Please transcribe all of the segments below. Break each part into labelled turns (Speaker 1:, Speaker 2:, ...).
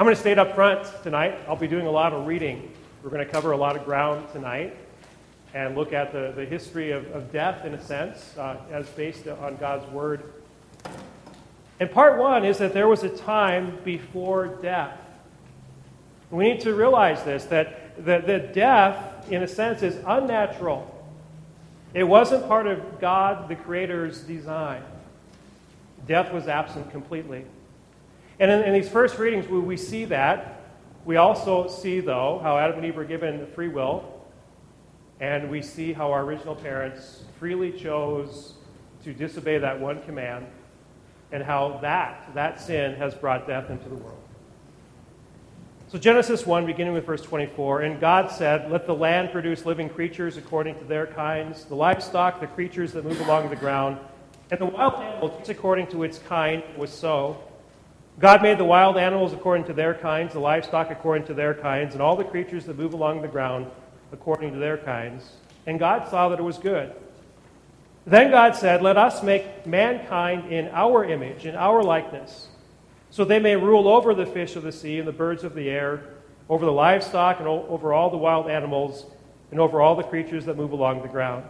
Speaker 1: I'm going to state up front tonight. I'll be doing a lot of reading. We're going to cover a lot of ground tonight and look at the, the history of, of death, in a sense, uh, as based on God's Word. And part one is that there was a time before death. We need to realize this that, that, that death, in a sense, is unnatural. It wasn't part of God, the Creator's design. Death was absent completely. And in, in these first readings, we, we see that. We also see, though, how Adam and Eve were given free will. And we see how our original parents freely chose to disobey that one command, and how that, that sin has brought death into the world. So, Genesis 1, beginning with verse 24, and God said, Let the land produce living creatures according to their kinds, the livestock, the creatures that move along the ground, and the wild animals according to its kind was so. God made the wild animals according to their kinds, the livestock according to their kinds, and all the creatures that move along the ground according to their kinds. And God saw that it was good. Then God said, Let us make mankind in our image, in our likeness, so they may rule over the fish of the sea and the birds of the air, over the livestock and over all the wild animals, and over all the creatures that move along the ground.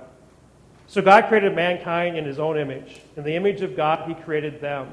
Speaker 1: So God created mankind in his own image. In the image of God, he created them.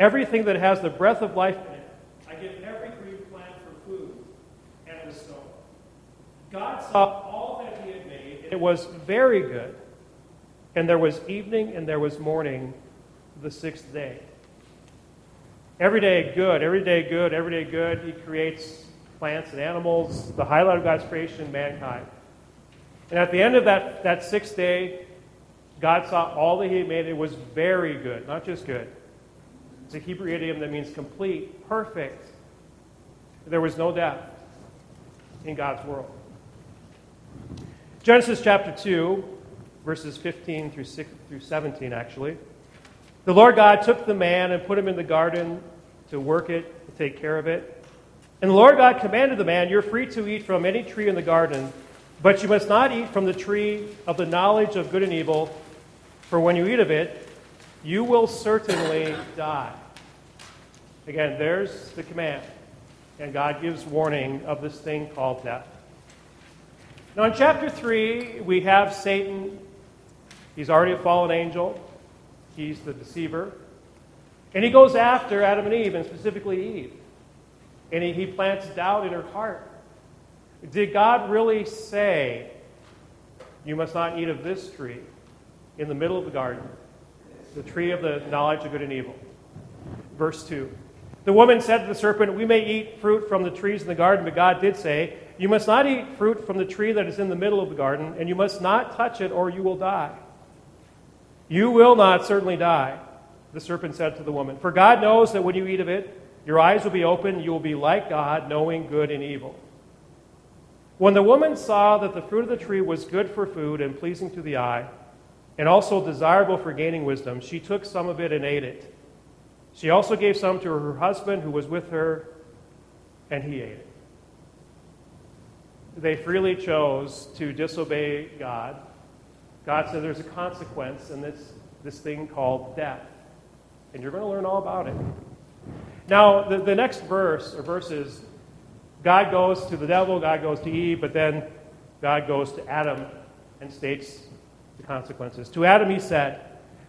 Speaker 1: Everything that has the breath of life in it, I give every green plant for food. And was so. God saw all that he had made, it was very good. And there was evening and there was morning the sixth day. Every day good, every day good, every day good. He creates plants and animals, the highlight of God's creation, mankind. And at the end of that, that sixth day, God saw all that He had made. It was very good, not just good. It's a Hebrew idiom that means complete, perfect. There was no death in God's world. Genesis chapter 2, verses 15 through, 6, through 17, actually. The Lord God took the man and put him in the garden to work it, to take care of it. And the Lord God commanded the man, You're free to eat from any tree in the garden, but you must not eat from the tree of the knowledge of good and evil, for when you eat of it, you will certainly die. Again, there's the command. And God gives warning of this thing called death. Now, in chapter 3, we have Satan. He's already a fallen angel, he's the deceiver. And he goes after Adam and Eve, and specifically Eve. And he, he plants doubt in her heart. Did God really say, You must not eat of this tree in the middle of the garden, the tree of the knowledge of good and evil? Verse 2. The woman said to the serpent, We may eat fruit from the trees in the garden, but God did say, You must not eat fruit from the tree that is in the middle of the garden, and you must not touch it, or you will die. You will not certainly die, the serpent said to the woman. For God knows that when you eat of it, your eyes will be open, you will be like God, knowing good and evil. When the woman saw that the fruit of the tree was good for food and pleasing to the eye, and also desirable for gaining wisdom, she took some of it and ate it. She also gave some to her husband who was with her, and he ate it. They freely chose to disobey God. God said there's a consequence in this, this thing called death. And you're going to learn all about it. Now, the, the next verse, or verses, God goes to the devil, God goes to Eve, but then God goes to Adam and states the consequences. To Adam, he said,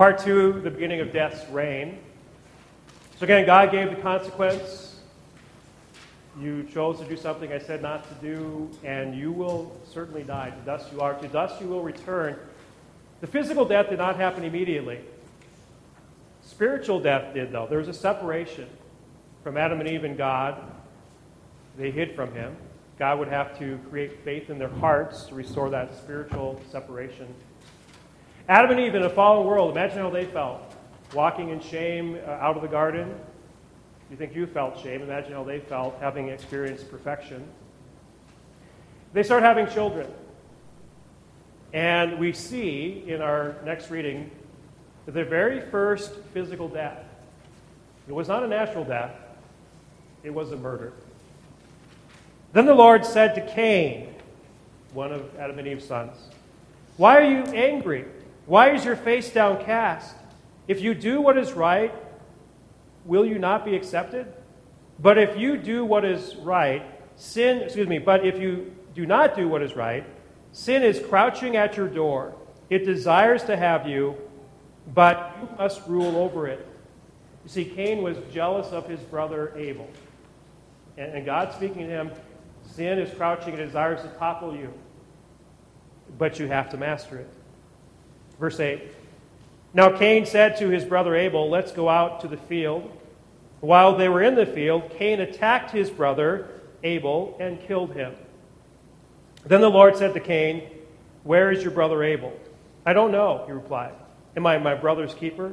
Speaker 1: Part two, the beginning of death's reign. So again, God gave the consequence. You chose to do something I said not to do, and you will certainly die. To dust you are, to dust you will return. The physical death did not happen immediately. Spiritual death did, though. There was a separation from Adam and Eve and God. They hid from Him. God would have to create faith in their hearts to restore that spiritual separation. Adam and Eve in a fallen world, imagine how they felt. Walking in shame uh, out of the garden. You think you felt shame? Imagine how they felt having experienced perfection. They start having children. And we see in our next reading that their very first physical death, it was not a natural death, it was a murder. Then the Lord said to Cain, one of Adam and Eve's sons, Why are you angry? Why is your face downcast? If you do what is right, will you not be accepted? But if you do what is right, sin, excuse me, but if you do not do what is right, sin is crouching at your door. It desires to have you, but you must rule over it. You see, Cain was jealous of his brother Abel. And, and God speaking to him, sin is crouching and desires to topple you, but you have to master it. Verse 8 Now Cain said to his brother Abel, Let's go out to the field. While they were in the field, Cain attacked his brother Abel and killed him. Then the Lord said to Cain, Where is your brother Abel? I don't know, he replied. Am I my brother's keeper?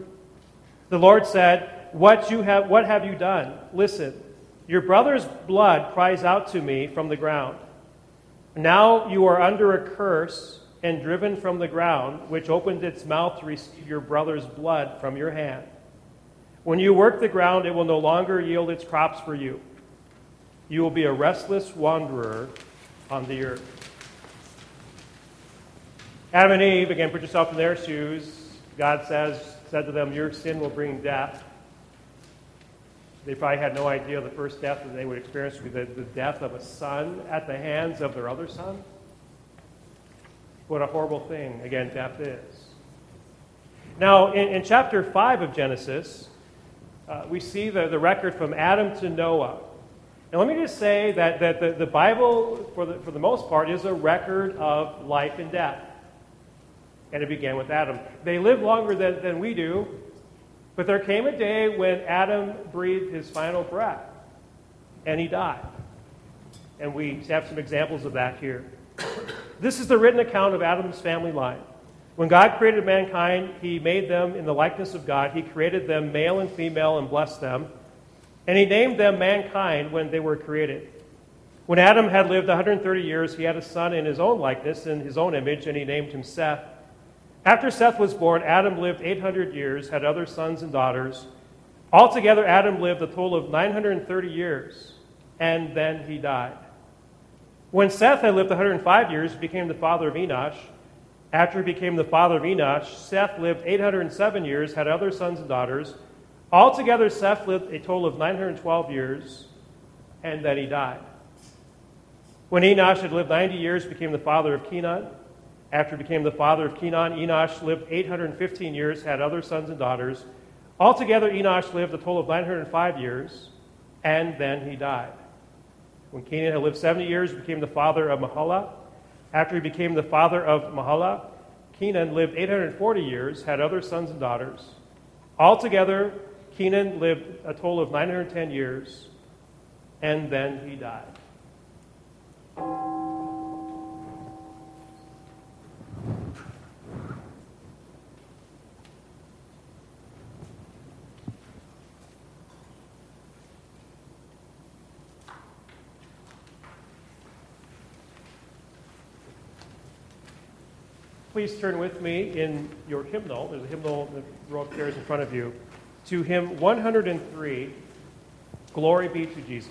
Speaker 1: The Lord said, What, you have, what have you done? Listen, your brother's blood cries out to me from the ground. Now you are under a curse and driven from the ground, which opened its mouth to receive your brother's blood from your hand. When you work the ground, it will no longer yield its crops for you. You will be a restless wanderer on the earth. Adam and Eve, again, put yourself in their shoes. God says, said to them, Your sin will bring death. They probably had no idea the first death that they would experience would be the, the death of a son at the hands of their other son. What a horrible thing, again, death is. Now, in, in chapter 5 of Genesis, uh, we see the, the record from Adam to Noah. And let me just say that, that the, the Bible, for the, for the most part, is a record of life and death. And it began with Adam. They lived longer than, than we do, but there came a day when Adam breathed his final breath and he died. And we have some examples of that here. This is the written account of Adam's family line. When God created mankind, he made them in the likeness of God. He created them male and female and blessed them. And he named them mankind when they were created. When Adam had lived 130 years, he had a son in his own likeness, in his own image, and he named him Seth. After Seth was born, Adam lived 800 years, had other sons and daughters. Altogether, Adam lived a total of 930 years, and then he died. When Seth had lived 105 years, he became the father of Enosh. After he became the father of Enosh, Seth lived 807 years, had other sons and daughters. Altogether, Seth lived a total of 912 years, and then he died. When Enosh had lived 90 years, became the father of Kenan. After he became the father of Kenan, Enosh lived 815 years, had other sons and daughters. Altogether, Enosh lived a total of 905 years, and then he died. When Kenan had lived 70 years, he became the father of Mahalah. After he became the father of Mahalah, Kenan lived 840 years, had other sons and daughters. Altogether, Kenan lived a total of 910 years, and then he died. Please turn with me in your hymnal, there's a hymnal that row upstairs in front of you, to hymn 103, Glory be to Jesus.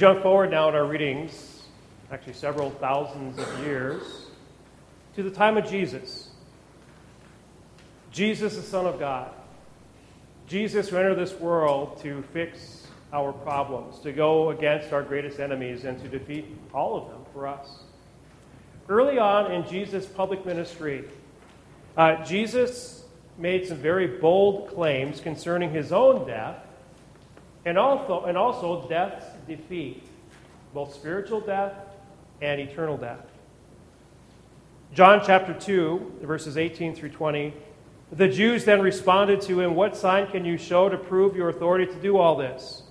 Speaker 1: Jump forward now in our readings, actually several thousands of years, to the time of Jesus. Jesus, the Son of God. Jesus who entered this world to fix our problems, to go against our greatest enemies, and to defeat all of them for us. Early on in Jesus' public ministry, uh, Jesus made some very bold claims concerning his own death and also, and also death's defeat, both spiritual death and eternal death. John chapter 2, verses 18 through 20. The Jews then responded to him, What sign can you show to prove your authority to do all this?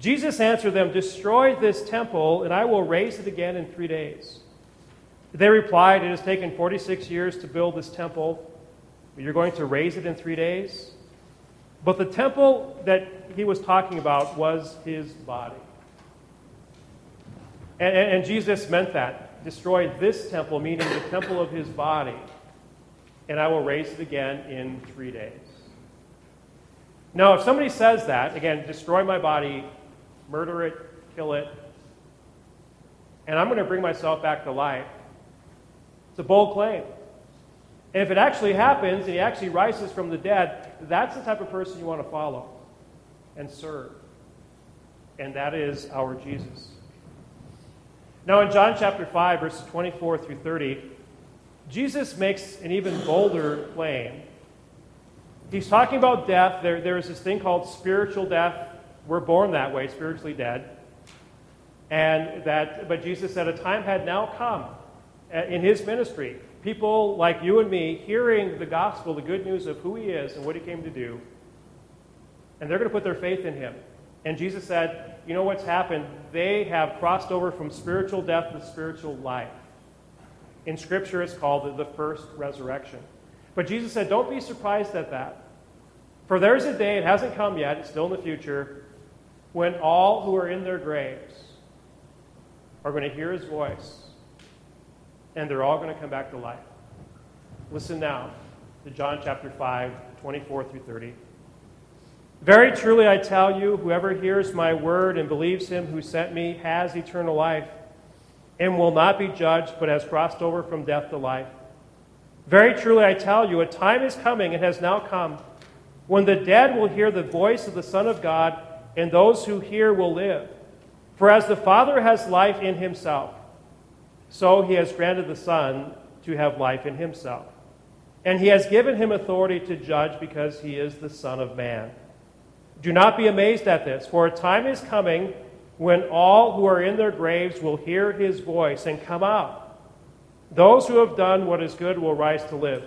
Speaker 1: Jesus answered them, Destroy this temple, and I will raise it again in three days. They replied, It has taken 46 years to build this temple. You're going to raise it in three days? But the temple that he was talking about was his body. And, and, and, Jesus meant that. Destroy this temple, meaning the temple of his body, and I will raise it again in three days. Now, if somebody says that, again, destroy my body, murder it, kill it, and I'm going to bring myself back to life, it's a bold claim. And if it actually happens and he actually rises from the dead, that's the type of person you want to follow and serve. And that is our Jesus. Now, in John chapter 5, verses 24 through 30, Jesus makes an even bolder claim. He's talking about death. There, there is this thing called spiritual death. We're born that way, spiritually dead. And that, but Jesus said a time had now come uh, in his ministry people like you and me hearing the gospel, the good news of who he is and what he came to do, and they're going to put their faith in him. And Jesus said, You know what's happened? They have crossed over from spiritual death to spiritual life. In Scripture, it's called the first resurrection. But Jesus said, Don't be surprised at that. For there's a day, it hasn't come yet, it's still in the future, when all who are in their graves are going to hear his voice and they're all going to come back to life. Listen now to John chapter 5, 24 through 30. Very truly I tell you, whoever hears my word and believes him who sent me has eternal life and will not be judged, but has crossed over from death to life. Very truly I tell you, a time is coming and has now come when the dead will hear the voice of the Son of God, and those who hear will live. For as the Father has life in himself, so he has granted the Son to have life in himself. And he has given him authority to judge because he is the Son of Man. Do not be amazed at this, for a time is coming when all who are in their graves will hear his voice and come out. Those who have done what is good will rise to live,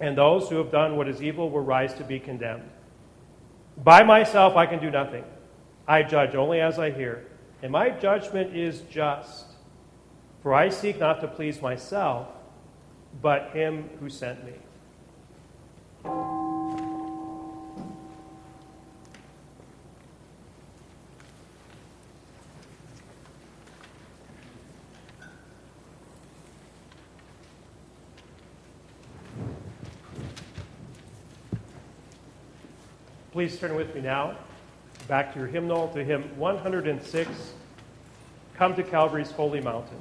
Speaker 1: and those who have done what is evil will rise to be condemned. By myself I can do nothing. I judge only as I hear, and my judgment is just. For I seek not to please myself, but him who sent me. Please turn with me now back to your hymnal to hymn 106 Come to Calvary's Holy Mountain.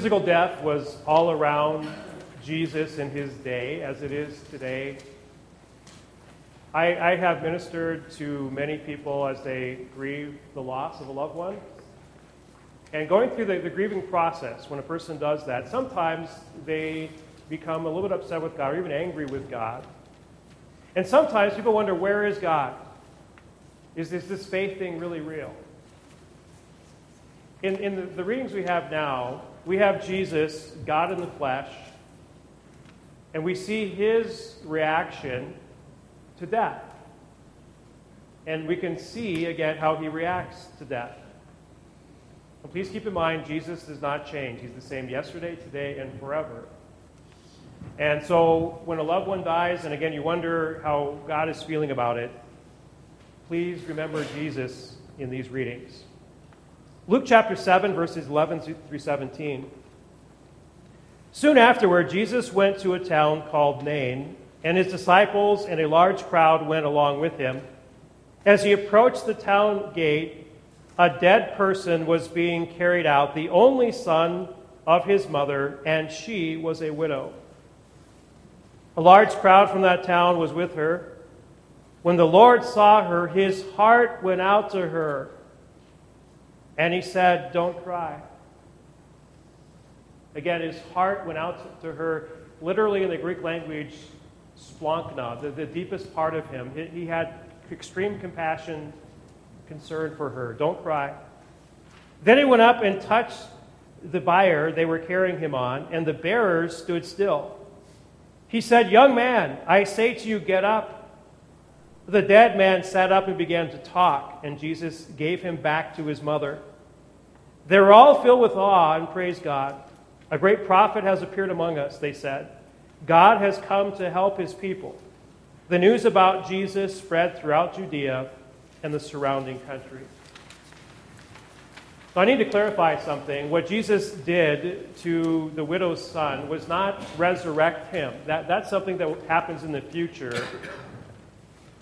Speaker 1: Physical death was all around Jesus in his day, as it is today. I, I, have ministered to many people as they grieve the loss of a loved one. And going through the, the grieving process, when a person does that, sometimes they become a little bit upset with God or even angry with God. And sometimes people wonder, where is God? Is this, this faith thing really real? In, in the, the readings we have now, we have Jesus, God in the flesh, and we see his reaction to death. And we can see, again, how he reacts to death. And please keep in mind, Jesus does not change. He's the same yesterday, today, and forever. And so when a loved one dies, and again, you wonder how God is feeling about it, please remember Jesus in these readings. Luke chapter 7, verses 11 through 17. Soon afterward, Jesus went to a town called Nain, and his disciples and a large crowd went along with him. As he approached the town gate, a dead person was being carried out, the only son of his mother, and she was a widow. A large crowd from that town was with her. When the Lord saw her, his heart went out to her, and he said, Don't cry. Again, his heart went out to her, literally in the Greek language, splankna, the, the deepest part of him. He, he had extreme compassion, concern for her. Don't cry. Then he went up and touched the bier they were carrying him on, and the bearers stood still. He said, Young man, I say to you, get up. The dead man sat up and began to talk, and Jesus gave him back to his mother. They were all filled with awe and praised God. A great prophet has appeared among us, they said. God has come to help his people. The news about Jesus spread throughout Judea and the surrounding country. So I need to clarify something. What Jesus did to the widow's son was not resurrect him. That, that's something that happens in the future.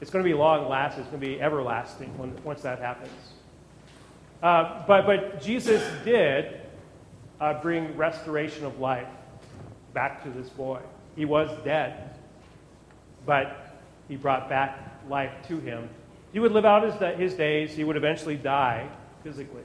Speaker 1: It's going to be long lasting, it's going to be everlasting when, once that happens. Uh, but, but Jesus did uh, bring restoration of life back to this boy. He was dead, but he brought back life to him. He would live out his, his days, he would eventually die physically.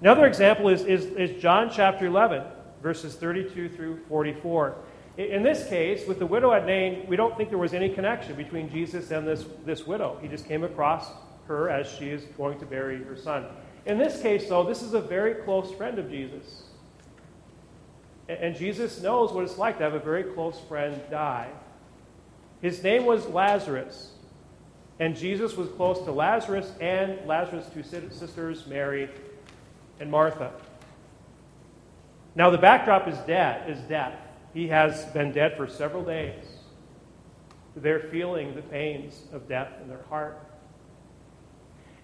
Speaker 1: Another example is, is, is John chapter 11, verses 32 through 44. In this case, with the widow at Nain, we don't think there was any connection between Jesus and this, this widow. He just came across her as she is going to bury her son. In this case, though, this is a very close friend of Jesus. And Jesus knows what it's like to have a very close friend die. His name was Lazarus. And Jesus was close to Lazarus and Lazarus' two sisters, Mary and Martha. Now, the backdrop is death, is death. He has been dead for several days. They're feeling the pains of death in their heart.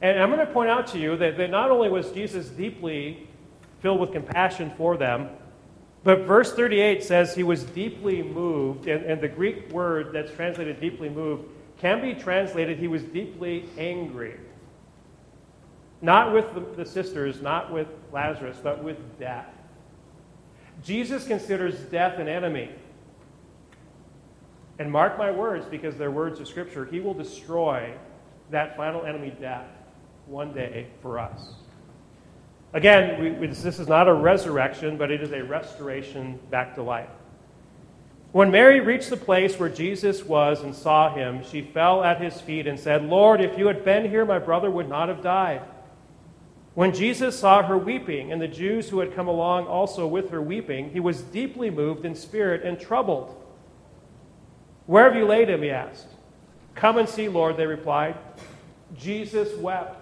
Speaker 1: And I'm going to point out to you that, that not only was Jesus deeply filled with compassion for them, but verse 38 says he was deeply moved, and, and the Greek word that's translated deeply moved can be translated he was deeply angry. Not with the, the sisters, not with Lazarus, but with death. Jesus considers death an enemy. And mark my words, because they're words of Scripture, he will destroy that final enemy, death, one day for us. Again, we, we, this is not a resurrection, but it is a restoration back to life. When Mary reached the place where Jesus was and saw him, she fell at his feet and said, Lord, if you had been here, my brother would not have died. When Jesus saw her weeping, and the Jews who had come along also with her weeping, he was deeply moved in spirit and troubled. Where have you laid him? he asked. Come and see, Lord, they replied. Jesus wept.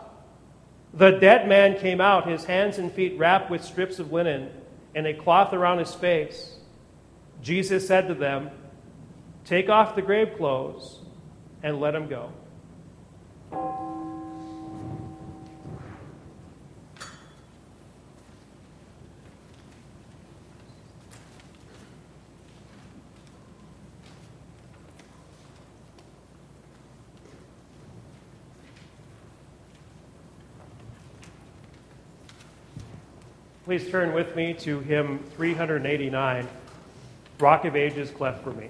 Speaker 2: The dead man came out, his hands and feet wrapped with strips of linen and a cloth around his face. Jesus said to them, Take off the grave clothes and let him go. Please turn with me to hymn 389, Rock of Ages Cleft for Me.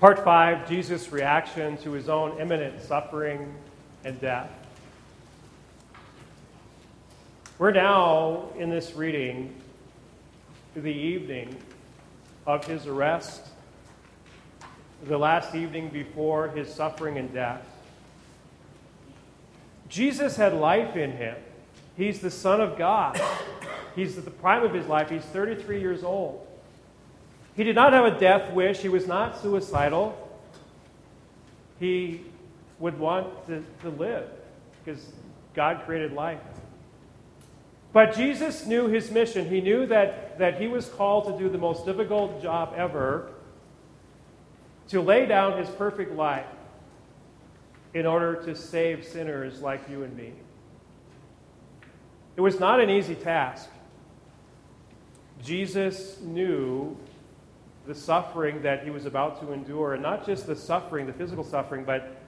Speaker 2: Part 5 Jesus' reaction to his own imminent suffering and death. We're now in this reading the evening of his arrest, the last evening before his suffering and death. Jesus had life in him. He's the Son of God. He's at the prime of his life. He's 33 years old. He did not have a death wish. He was not suicidal. He would want to, to live because God created life. But Jesus knew his mission. He knew that, that he was called to do the most difficult job ever to lay down his perfect life in order to save sinners like you and me. It was not an easy task. Jesus knew the suffering that he was about to endure, and not just the suffering, the physical suffering, but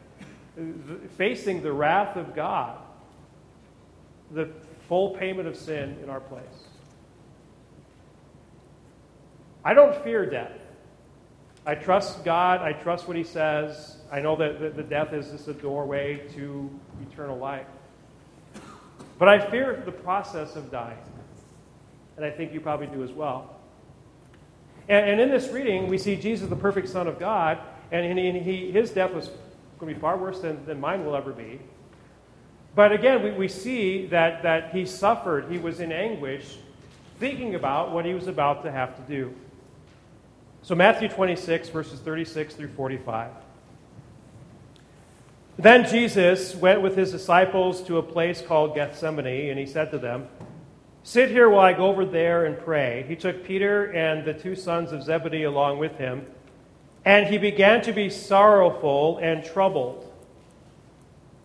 Speaker 2: facing the wrath of God, the
Speaker 1: full payment of sin in our place. I don't fear death. I trust God. I trust what He says. I know that the death is just a doorway to eternal life. But I fear the process of dying. And I think you probably do as well. And, and in this reading, we see Jesus, the perfect Son of God, and he, he, his death was going to be far worse than, than mine will ever be. But again, we, we see that, that he suffered, he was in anguish, thinking about what he was about to have to do. So, Matthew 26, verses 36 through 45. Then Jesus went with his disciples to a place called Gethsemane, and he said to them, Sit here while I go over there and pray. He took Peter and the two sons of Zebedee along with him, and he began to be sorrowful and troubled.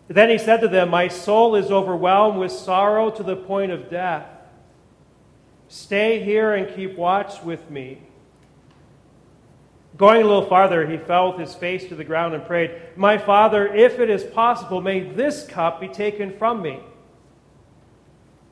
Speaker 1: Then he said to them, My soul is overwhelmed with sorrow to the point of death. Stay here and keep watch with me. Going a little farther, he fell with his face to the ground and prayed, My Father, if it is possible, may this cup be taken from me.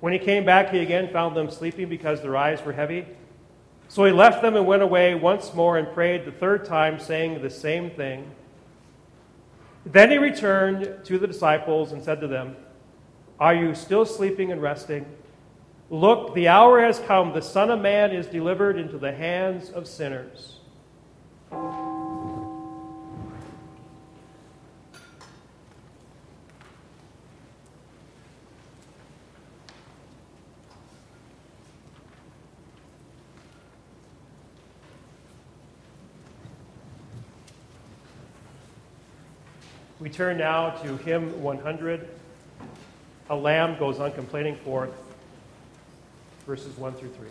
Speaker 1: When he came back, he again found them sleeping because their eyes were heavy. So he left them and went away once more and prayed the third time, saying the same thing. Then he returned to the disciples and said to them, Are you still sleeping and resting? Look, the hour has come. The Son of Man is delivered into the hands of sinners. We turn now to hymn 100. A lamb goes uncomplaining forth verses 1 through 3.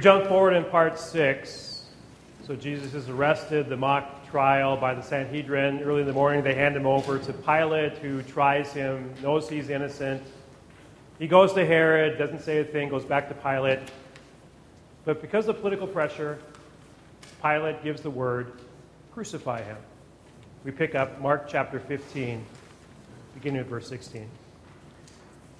Speaker 1: We jump forward in part six. So Jesus is arrested, the mock trial by the Sanhedrin. Early in the morning, they hand him over to Pilate, who tries him, knows he's innocent. He goes to Herod, doesn't say a thing, goes back to Pilate. But because of political pressure, Pilate gives the word crucify him. We pick up Mark chapter 15, beginning with verse 16.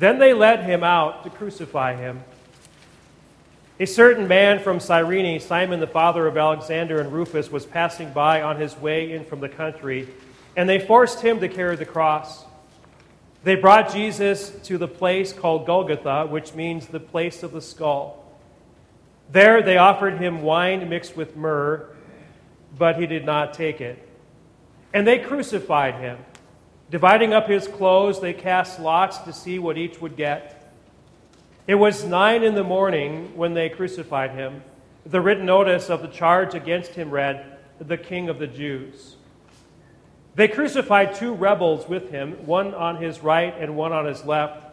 Speaker 1: Then they led him out to crucify him. A certain man from Cyrene, Simon the father of Alexander and Rufus, was passing by on his way in from the country, and they forced him to carry the cross. They brought Jesus to the place called Golgotha, which means the place of the skull. There they offered him wine mixed with myrrh, but he did not take it. And they crucified him Dividing up his clothes, they cast lots to see what each would get. It was nine in the morning when they crucified him. The written notice of the charge against him read, The King of the Jews. They crucified two rebels with him, one on his right and one on his left.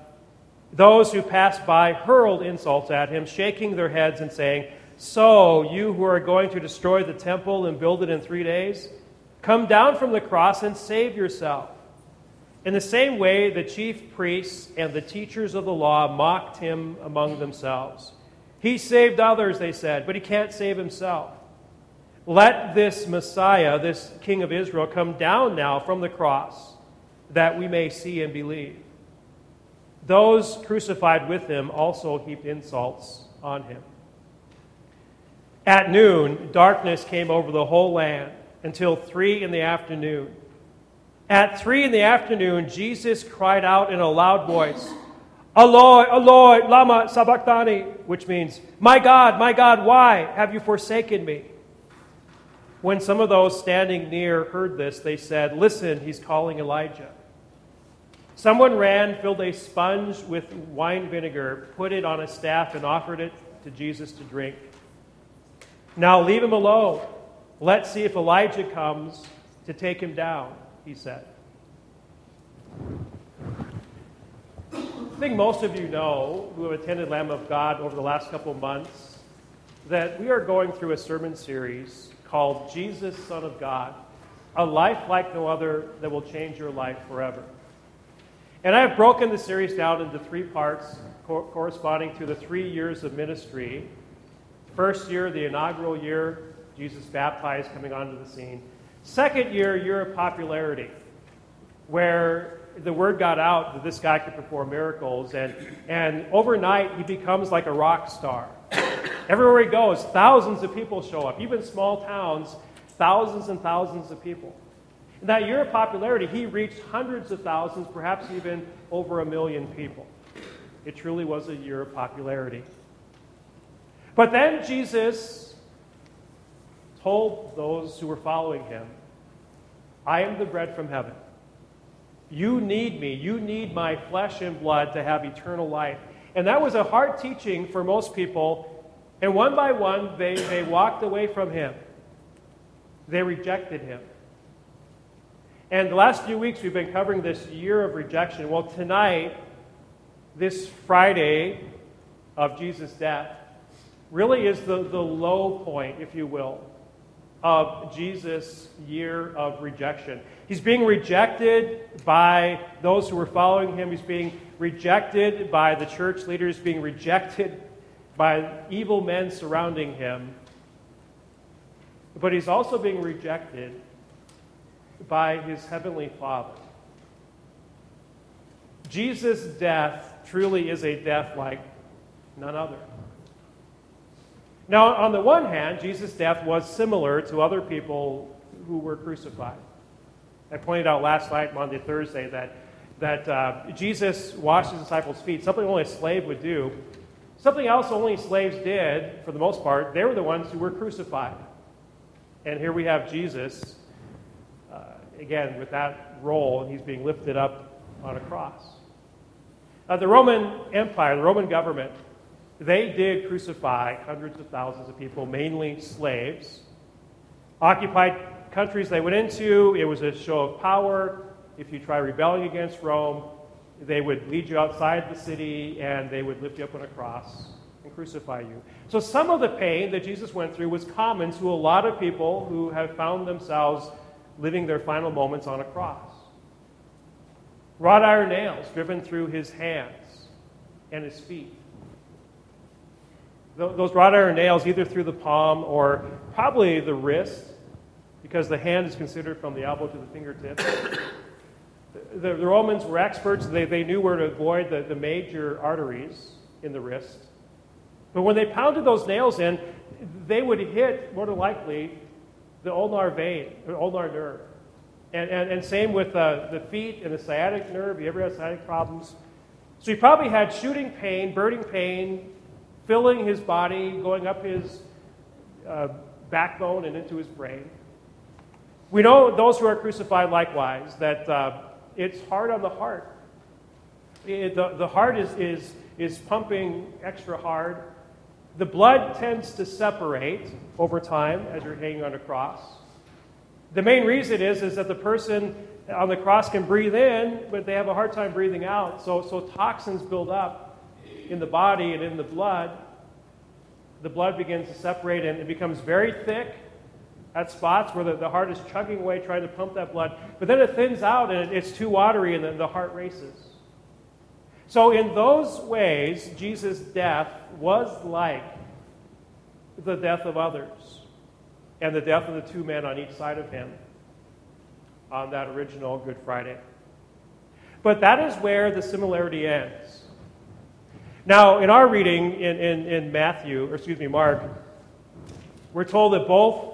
Speaker 1: Those who passed by hurled insults at him, shaking their heads and saying, So, you who are going to destroy the temple and build it in three days, come down from the cross and save yourself. In the same way, the chief priests and the teachers of the law mocked him among themselves. He saved others, they said, but he can't save himself. Let this Messiah, this King of Israel, come down now from the cross that we may see and believe. Those crucified with him also heaped insults on him. At noon, darkness came over the whole land until three in the afternoon. At three in the afternoon, Jesus cried out in a loud voice, Eloi, Eloi, lama sabachthani, which means, My God, my God, why have you forsaken me? When some of those standing near heard this, they said, Listen, he's calling Elijah. Someone ran, filled a sponge with wine vinegar, put it on a staff, and offered it to Jesus to drink. Now leave him alone. Let's see if Elijah comes to take him down he said. I think most of you know who have attended Lamb of God over the last couple months that we are going through a sermon series called Jesus, Son of God, a life like no other that will change your life forever. And I have broken the series down into three parts co- corresponding to the three years of ministry. First year, the inaugural year, Jesus baptized coming onto the scene. Second year, year of popularity, where the word got out that this guy could perform miracles, and, and overnight he becomes like a rock star. Everywhere he goes, thousands of people show up. Even small towns, thousands and thousands of people. In that year of popularity, he reached hundreds of thousands, perhaps even over a million people. It truly was a year of popularity. But then Jesus told those who were following him I am the bread from heaven. You need me. You need my flesh and blood to have eternal life. And that was a hard teaching for most people. And one by one, they, they walked away from him. They rejected him. And the last few weeks, we've been covering this year of rejection. Well, tonight, this Friday of Jesus' death, really is the, the low point, if you will, of Jesus' year of rejection. He's being rejected by those who were following him. He's being rejected by the church leaders, being rejected by evil men surrounding him. But he's also being rejected by his heavenly Father. Jesus' death truly is a death like none other. Now, on the one hand, Jesus' death was similar to other people who were crucified. I pointed out last night, Maundy, Thursday, that, that uh, Jesus washed his disciples' feet, something only a slave would do. Something else only slaves did, for the most part, they were the ones who were crucified. And here we have Jesus, uh, again, with that role, and he's being lifted up on a cross. Uh, the Roman Empire, the Roman government, they did crucify hundreds of thousands of people, mainly slaves. Occupied countries they went into, it was a show of power. If you try rebelling against Rome, they would lead you outside the city and they would lift you up on a cross and crucify you. So some of the pain that Jesus went through was common to a lot of people who have found themselves living their final moments on a cross. Wrought iron nails driven through his hands and his feet. Those wrought iron nails, either through the palm or probably the wrist, because the hand is considered from the elbow to the fingertip the, the, Romans were experts. They, they knew where to avoid the, the major arteries in the wrist. But when they pounded those nails in, they would hit, more than likely, the ulnar vein, or ulnar nerve. And, and, and same with uh, the feet and the sciatic nerve. You ever had sciatic problems? So you probably had shooting pain, burning pain, filling his body, going up his uh, backbone and into his brain. We know those who are crucified likewise that uh, it's hard on the heart. It, the, the heart is, is, is pumping extra hard. The blood tends to separate over time as you're hanging on a cross. The main reason is, is that the person on the cross can breathe in, but they have a hard time breathing out. So, so toxins build up in the body and in the blood. The blood begins to separate and it becomes very thick at spots where the, the heart is chugging away trying to pump that blood. But then it thins out and it's too watery and then the heart races. So, in those ways, Jesus' death was like the death of others and the death of the two men on each side of him on that original Good Friday. But that is where the similarity ends. Now, in our reading in, in, in Matthew, or excuse me, Mark, we're told that both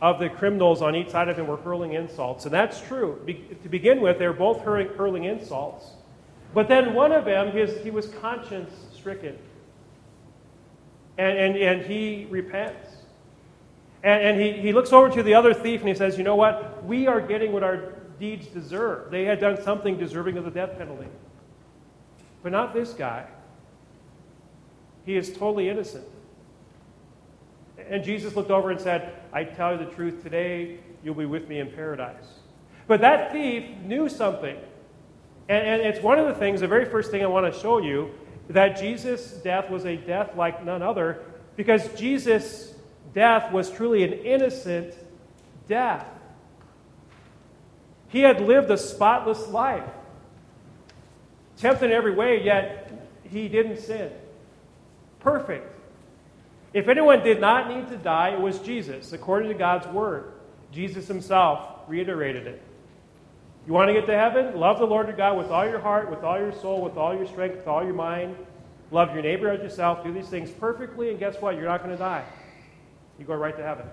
Speaker 1: of the criminals on each side of him were hurling insults. And that's true. Be- to begin with, they were both hurling, hurling insults. But then one of them, his, he was conscience stricken. And, and, and he repents. And, and he, he looks over to the other thief and he says, You know what? We are getting what our deeds deserve. They had done something deserving of the death penalty. But not this guy. He is totally innocent. And Jesus looked over and said, I tell you the truth, today you'll be with me in paradise. But that thief knew something. And, and it's one of the things, the very first thing I want to show you, that Jesus' death was a death like none other, because Jesus' death was truly an innocent death. He had lived a spotless life, tempted in every way, yet he didn't sin. Perfect. If anyone did not need to die, it was Jesus, according to God's word. Jesus himself reiterated it. You want to get to heaven? Love the Lord your God with all your heart, with all your soul, with all your strength, with all your mind. Love your neighbor as yourself. Do these things perfectly, and guess what? You're not going to die. You go right to heaven.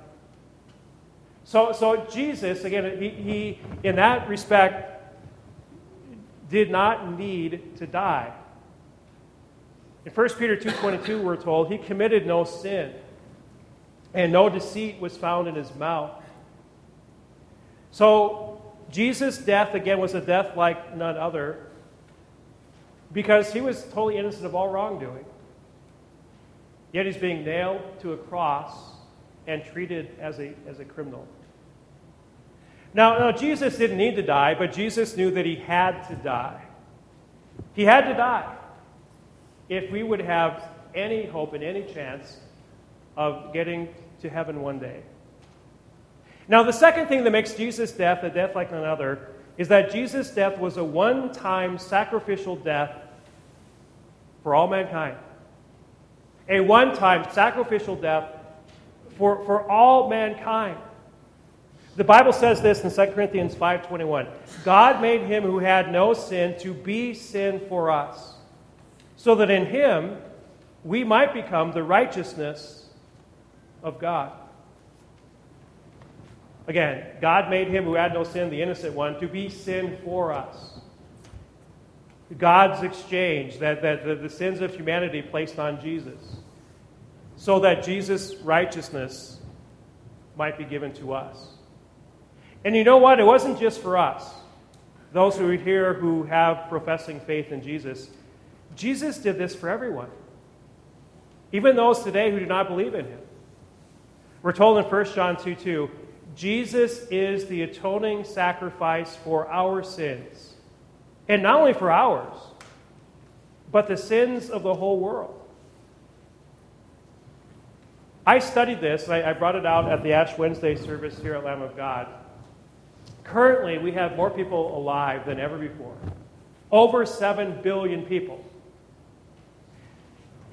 Speaker 1: So, so Jesus, again, he, he, in that respect, did not need to die. In 1 Peter 2.22, we're told, he committed no sin, and no deceit was found in his mouth. So, Jesus' death, again, was a death like none other, because he was totally innocent of all wrongdoing. Yet he's being nailed to a cross and treated as a, as a criminal. Now, now, Jesus didn't need to die, but Jesus knew that he had to die. He had to die if we would have any hope and any chance of getting to heaven one day. Now, the second thing that makes Jesus' death a death like none other is that Jesus' death was a one time sacrificial death for all mankind. A one time sacrificial death for, for all mankind. The Bible says this in 2 Corinthians 5:21. God made him who had no sin to be sin for us so that in him we might become the righteousness of God. Again, God made him who had no sin, the innocent one, to be sin for us. God's exchange, that, that the, the sins of humanity placed on Jesus, so that Jesus' righteousness might be given to us. And you know what? It wasn't just for us, those who are here who have professing faith in Jesus. Jesus did this for everyone, even those today who do not believe in him. We're told in 1 John 2 2, Jesus is the atoning sacrifice for our sins. And not only for ours, but the sins of the whole world. I studied this, I, I brought it out at the Ash Wednesday service here at Lamb of God. Currently, we have more people alive than ever before over 7 billion people.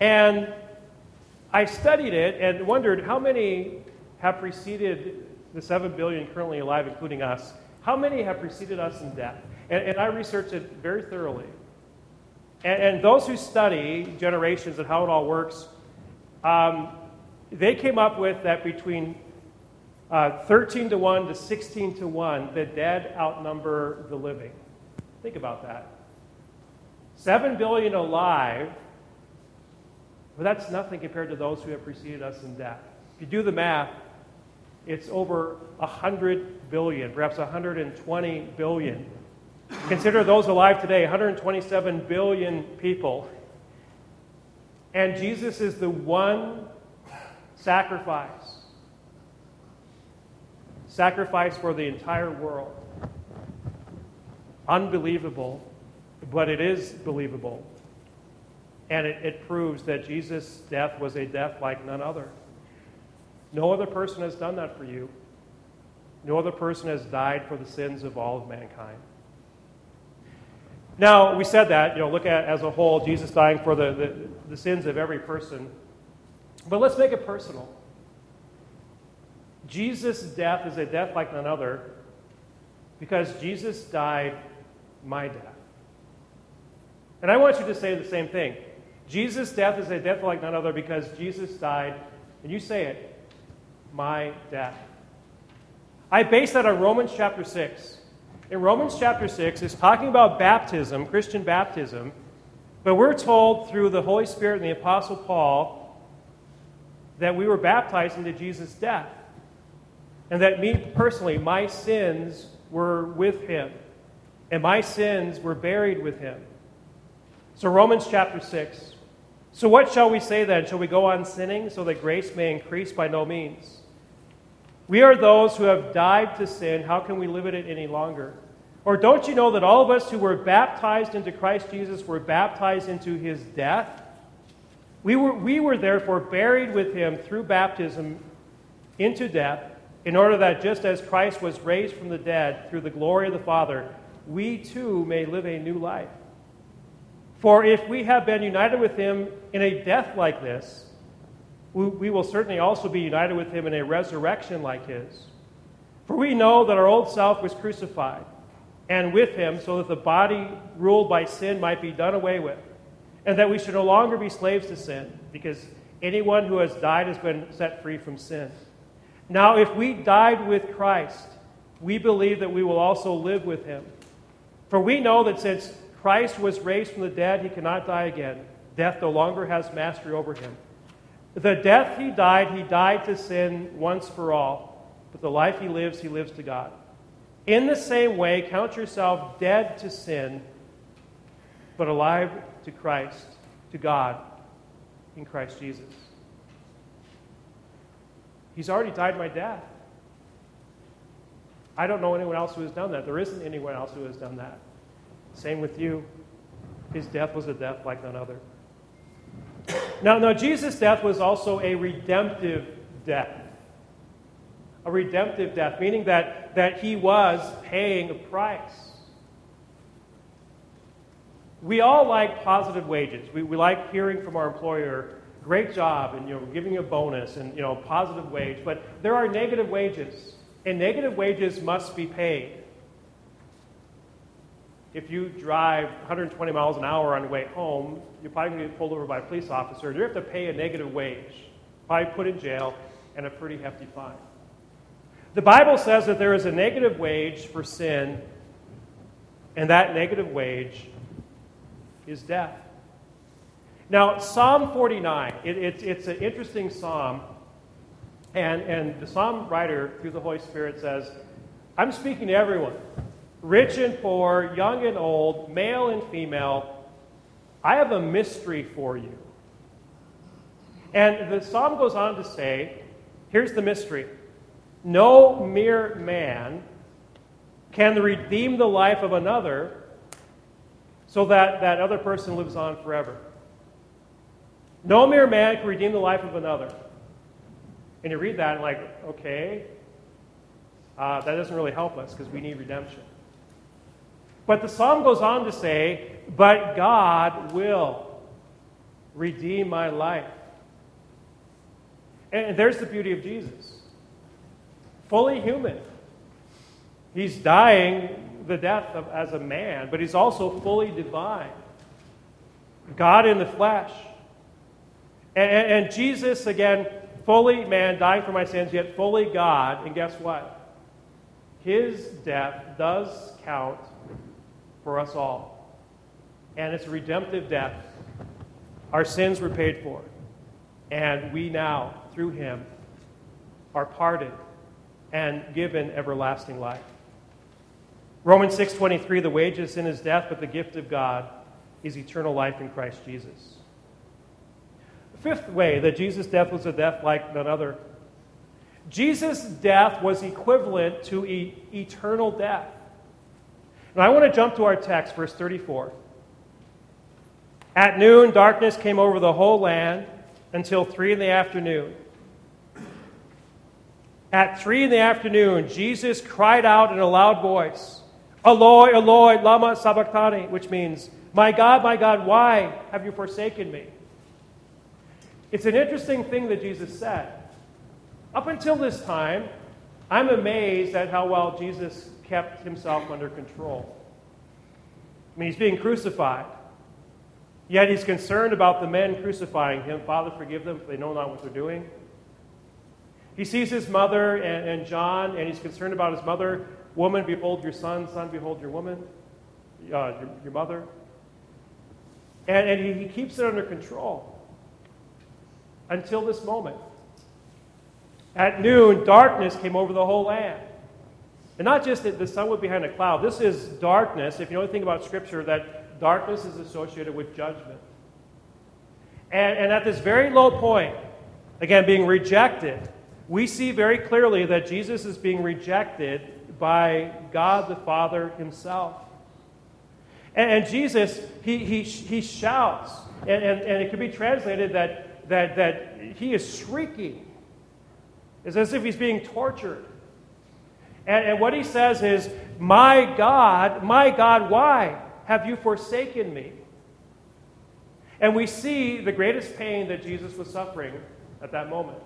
Speaker 1: And I studied it and wondered how many have preceded the 7 billion currently alive, including us, how many have preceded us in death? And, and I researched it very thoroughly. And, and, those who study generations and how it all works, um, they came up with that between uh, 13 to 1 to 16 to 1, the dead outnumber the living. Think about that. 7 billion alive, but that's nothing compared to those who have preceded us in death. If you do the math, it's over 100 billion, perhaps 120 billion. Consider those alive today 127 billion people. And Jesus is the one sacrifice. Sacrifice for the entire world. Unbelievable, but it is believable. And it, it proves that Jesus' death was a death like none other. No other person has done that for you. No other person has died for the sins of all of mankind. Now, we said that, you know, look at as a whole, Jesus dying for the, the, the sins of every person. But let's make it personal. Jesus' death is a death like none other because Jesus died my death. And I want you to say the same thing. Jesus' death is a death like none other because Jesus died, and you say it, my death. I base that on Romans chapter 6. In Romans chapter 6, it's talking about baptism, Christian baptism, but we're told through the Holy Spirit and the Apostle Paul that we were baptized into Jesus' death. And that me personally, my sins were with him, and my sins were buried with him. So, Romans chapter 6. So, what shall we say then? Shall we go on sinning so that grace may increase? By no means. We are those who have died to sin. How can we live in it any longer? Or don't you know that all of us who were baptized into Christ Jesus were baptized into his death? We were, we were therefore buried with him through baptism into death, in order that just as Christ was raised from the dead through the glory of the Father, we too may live a new life. For if we have been united with him in a death like this, we will certainly also be united with him in a resurrection like his. For we know that our old self was crucified, and with him, so that the body ruled by sin might be done away with, and that we should no longer be slaves to sin, because anyone who has died has been set free from sin. Now, if we died with Christ, we believe that we will also live with him. For we know that since Christ was raised from the dead, he cannot die again. Death no longer has mastery over him. The death he died, he died to sin once for all, but the life he lives, he lives to God. In the same way, count yourself dead to sin, but alive to Christ, to God, in Christ Jesus. He's already died my death. I don't know anyone else who has done that. There isn't anyone else who has done that. Same with you. His death was a death like none other. Now, now, Jesus' death was also a redemptive death. A redemptive death, meaning that, that he was paying a price. We all like positive wages. We, we like hearing from our employer, great job, and you know, giving a bonus and you know, positive wage. But there are negative wages, and negative wages must be paid if you drive 120 miles an hour on your way home, you're probably going to get pulled over by a police officer. You have to pay a negative wage, probably put in jail, and a pretty hefty fine. The Bible says that there is a negative wage for sin, and that negative wage is death. Now, Psalm 49, it, it, it's an interesting psalm. And, and the psalm writer, through the Holy Spirit, says, I'm speaking to everyone, rich and poor, young and old, male and female. I have a mystery for you. And the psalm goes on to say, here's the mystery no mere man can redeem the life of another so that that other person lives on forever. No mere man can redeem the life of another. And you read that and like, okay, uh, that doesn't really help us because we need redemption. But the psalm goes on to say, but God will redeem my life. And there's the beauty of Jesus. Fully human. He's dying the death of, as a man, but he's also fully divine. God in the flesh. And, and, and Jesus, again, fully man, dying for my sins, yet fully God. And guess what? His death does count for us all. And it's a redemptive death. Our sins were paid for. And we now, through him, are pardoned and given everlasting life. Romans 6:23 the wages sin is death but the gift of God is eternal life in Christ Jesus. The fifth way that Jesus' death was a death like none other. Jesus' death was equivalent to e- eternal death. And I want to jump to our text, verse 34. At noon, darkness came over the whole land until 3 in the afternoon. At 3 in the afternoon, Jesus cried out in a loud voice, Eloi, Eloi, lama sabachthani, which means, My God, my God, why have you forsaken me? It's an interesting thing that Jesus said. Up until this time, I'm amazed at how well Jesus kept himself under control. I mean, he's being crucified. Yet he's concerned about the men crucifying him. Father, forgive them, for they know not what they're doing. He sees his mother and, and John, and he's concerned about his mother. Woman, behold your son. Son, behold your woman, uh, your, your, mother. And, and he, he keeps it under control until this moment. At noon, darkness came over the whole land. And not just that the sun was behind a cloud. This is darkness. If you know anything about Scripture, that darkness is associated with judgment. And, and at this very low point, again, being rejected, we see very clearly that Jesus is being rejected by God the Father himself. And, and Jesus, he, he, he shouts, and, and, and it can be translated that, that, that he is shrieking it's as if he's being tortured. And, and what he says is, My God, my God, why have you forsaken me? And we see the greatest pain that Jesus was suffering at that moment.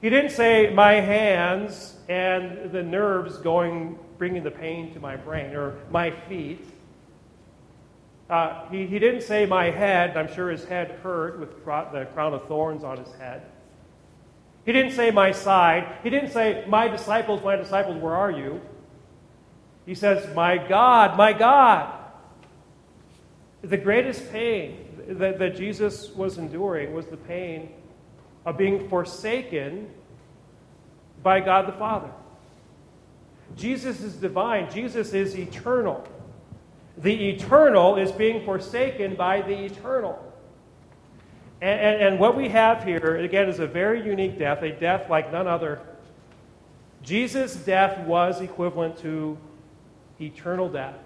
Speaker 1: He didn't say, My hands and the nerves going, bringing the pain to my brain, or my feet. Uh, he, he didn't say, My head. I'm sure his head hurt with the crown of thorns on his head. He didn't say, My side. He didn't say, My disciples, my disciples, where are you? He says, My God, my God. The greatest pain that, that Jesus was enduring was the pain of being forsaken by God the Father. Jesus is divine, Jesus is eternal. The eternal is being forsaken by the eternal. And, and, and, what we have here, again, is a very unique death, a death like none other. Jesus' death was equivalent to eternal death.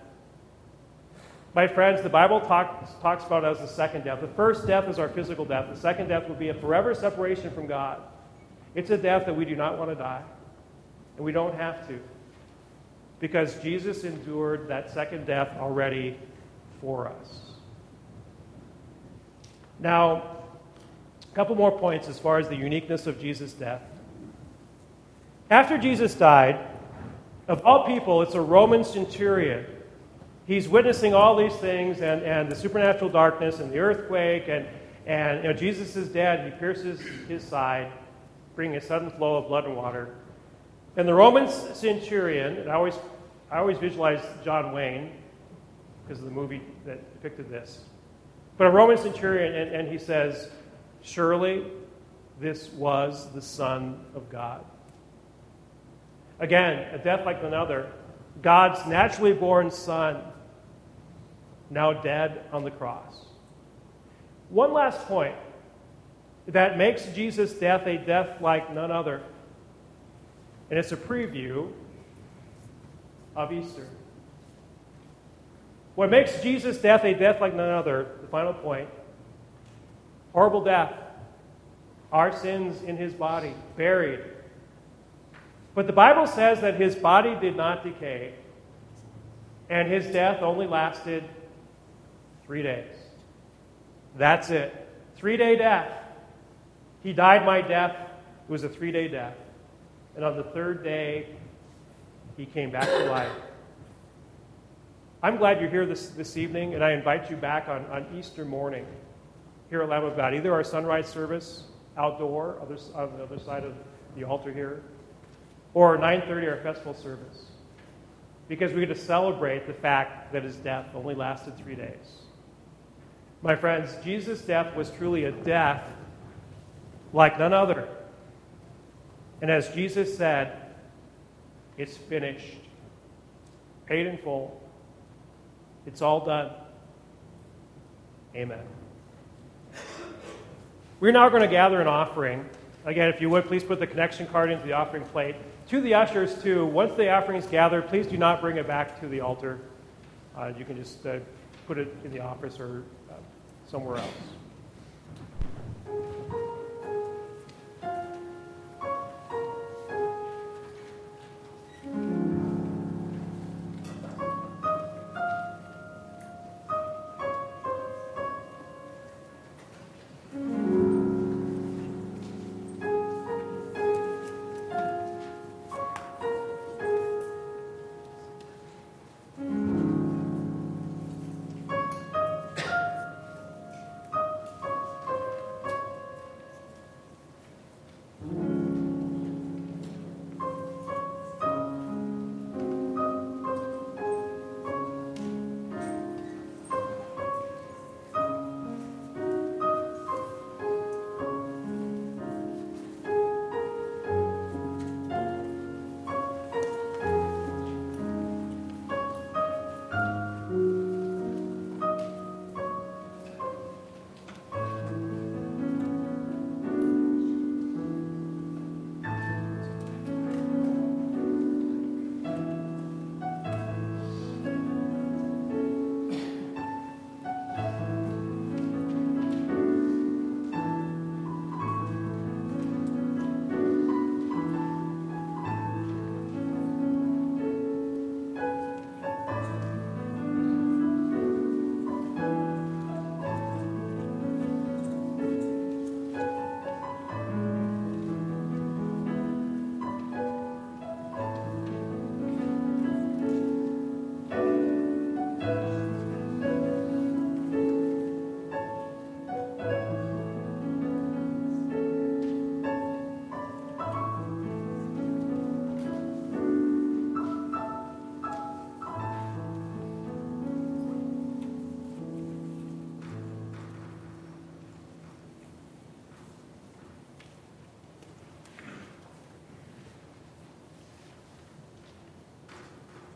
Speaker 1: My friends, the Bible talks, talks about it as the second death. The first death is our physical death, the second death will be a forever separation from God. It's a death that we do not want to die, and we don't have to, because Jesus endured that second death already for us. Now, couple more points as far as the uniqueness of Jesus' death. After Jesus died, of all people, it's a Roman centurion. He's witnessing all these things and, and the supernatural darkness and the earthquake, and, and you know, Jesus is dead. He pierces his side, bringing a sudden flow of blood and water. And the Roman centurion, and I always, I always visualize John Wayne, because of the movie that depicted this. But a Roman centurion, and, and he says, Surely this was the Son of God. Again, a death like none other. God's naturally born Son, now dead on the cross. One last point that makes Jesus' death a death like none other. And it's a preview of Easter. What makes Jesus' death a death like none other, the final point, horrible death, our sins in his body, buried. But the Bible says that his body did not decay, and his death only lasted three days. That's it. Three day death. He died my death. It was a three day death. And on the third day, he came back to life. I'm glad you're here this, this evening, and I invite you back on, on Easter morning here at Lamb of God, either our sunrise service outdoor other, on the other side of the altar here, or 9.30 our festival service, because we get to celebrate the fact that his death only lasted three days. My friends, Jesus' death was truly a death like none other. And as Jesus said, it's finished, paid in full. It's all done. Amen. We're now going to gather an offering. Again, if you would, please put the connection card into the offering plate. To the ushers, too, once the offering is gathered, please do not bring it back to the altar. Uh, you can just uh, put it in the office or uh, somewhere else.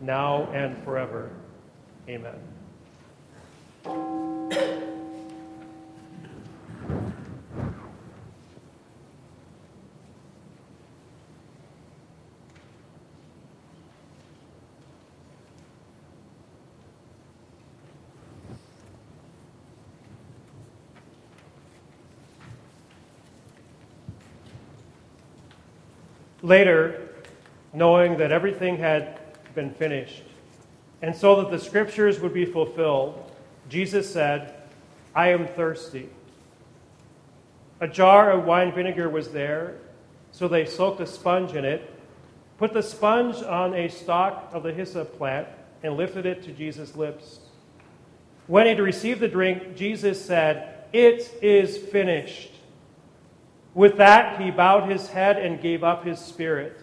Speaker 1: now and forever. Amen. Later, knowing that everything had been finished. And so that the scriptures would be fulfilled, Jesus said, I am thirsty. A jar of wine vinegar was there, so they soaked a sponge in it, put the sponge on a stalk of the hyssop plant, and lifted it to Jesus' lips. When he received the drink, Jesus said, It is finished. With that, he bowed his head and gave up his spirit.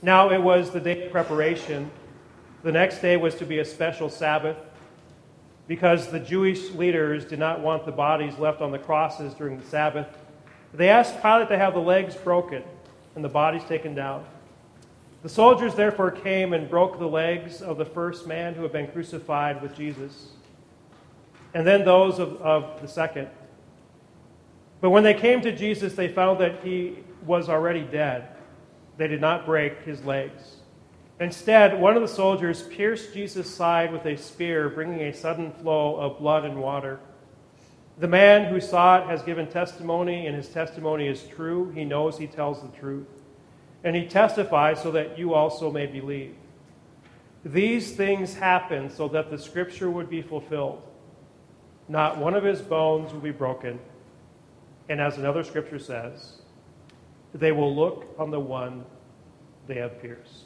Speaker 1: Now it was the day of preparation. The next day was to be a special Sabbath because the Jewish leaders did not want the bodies left on the crosses during the Sabbath. They asked Pilate to have the legs broken and the bodies taken down. The soldiers therefore came and broke the legs of the first man who had been crucified with Jesus, and then those of, of the second. But when they came to Jesus, they found that he was already dead. They did not break his legs. Instead, one of the soldiers pierced Jesus' side with a spear, bringing a sudden flow of blood and water. The man who saw it has given testimony, and his testimony is true. He knows he tells the truth. And he testifies so that you also may believe. These things happened so that the scripture would be fulfilled. Not one of his bones will be broken. And as another scripture says, they will look on the one they have pierced.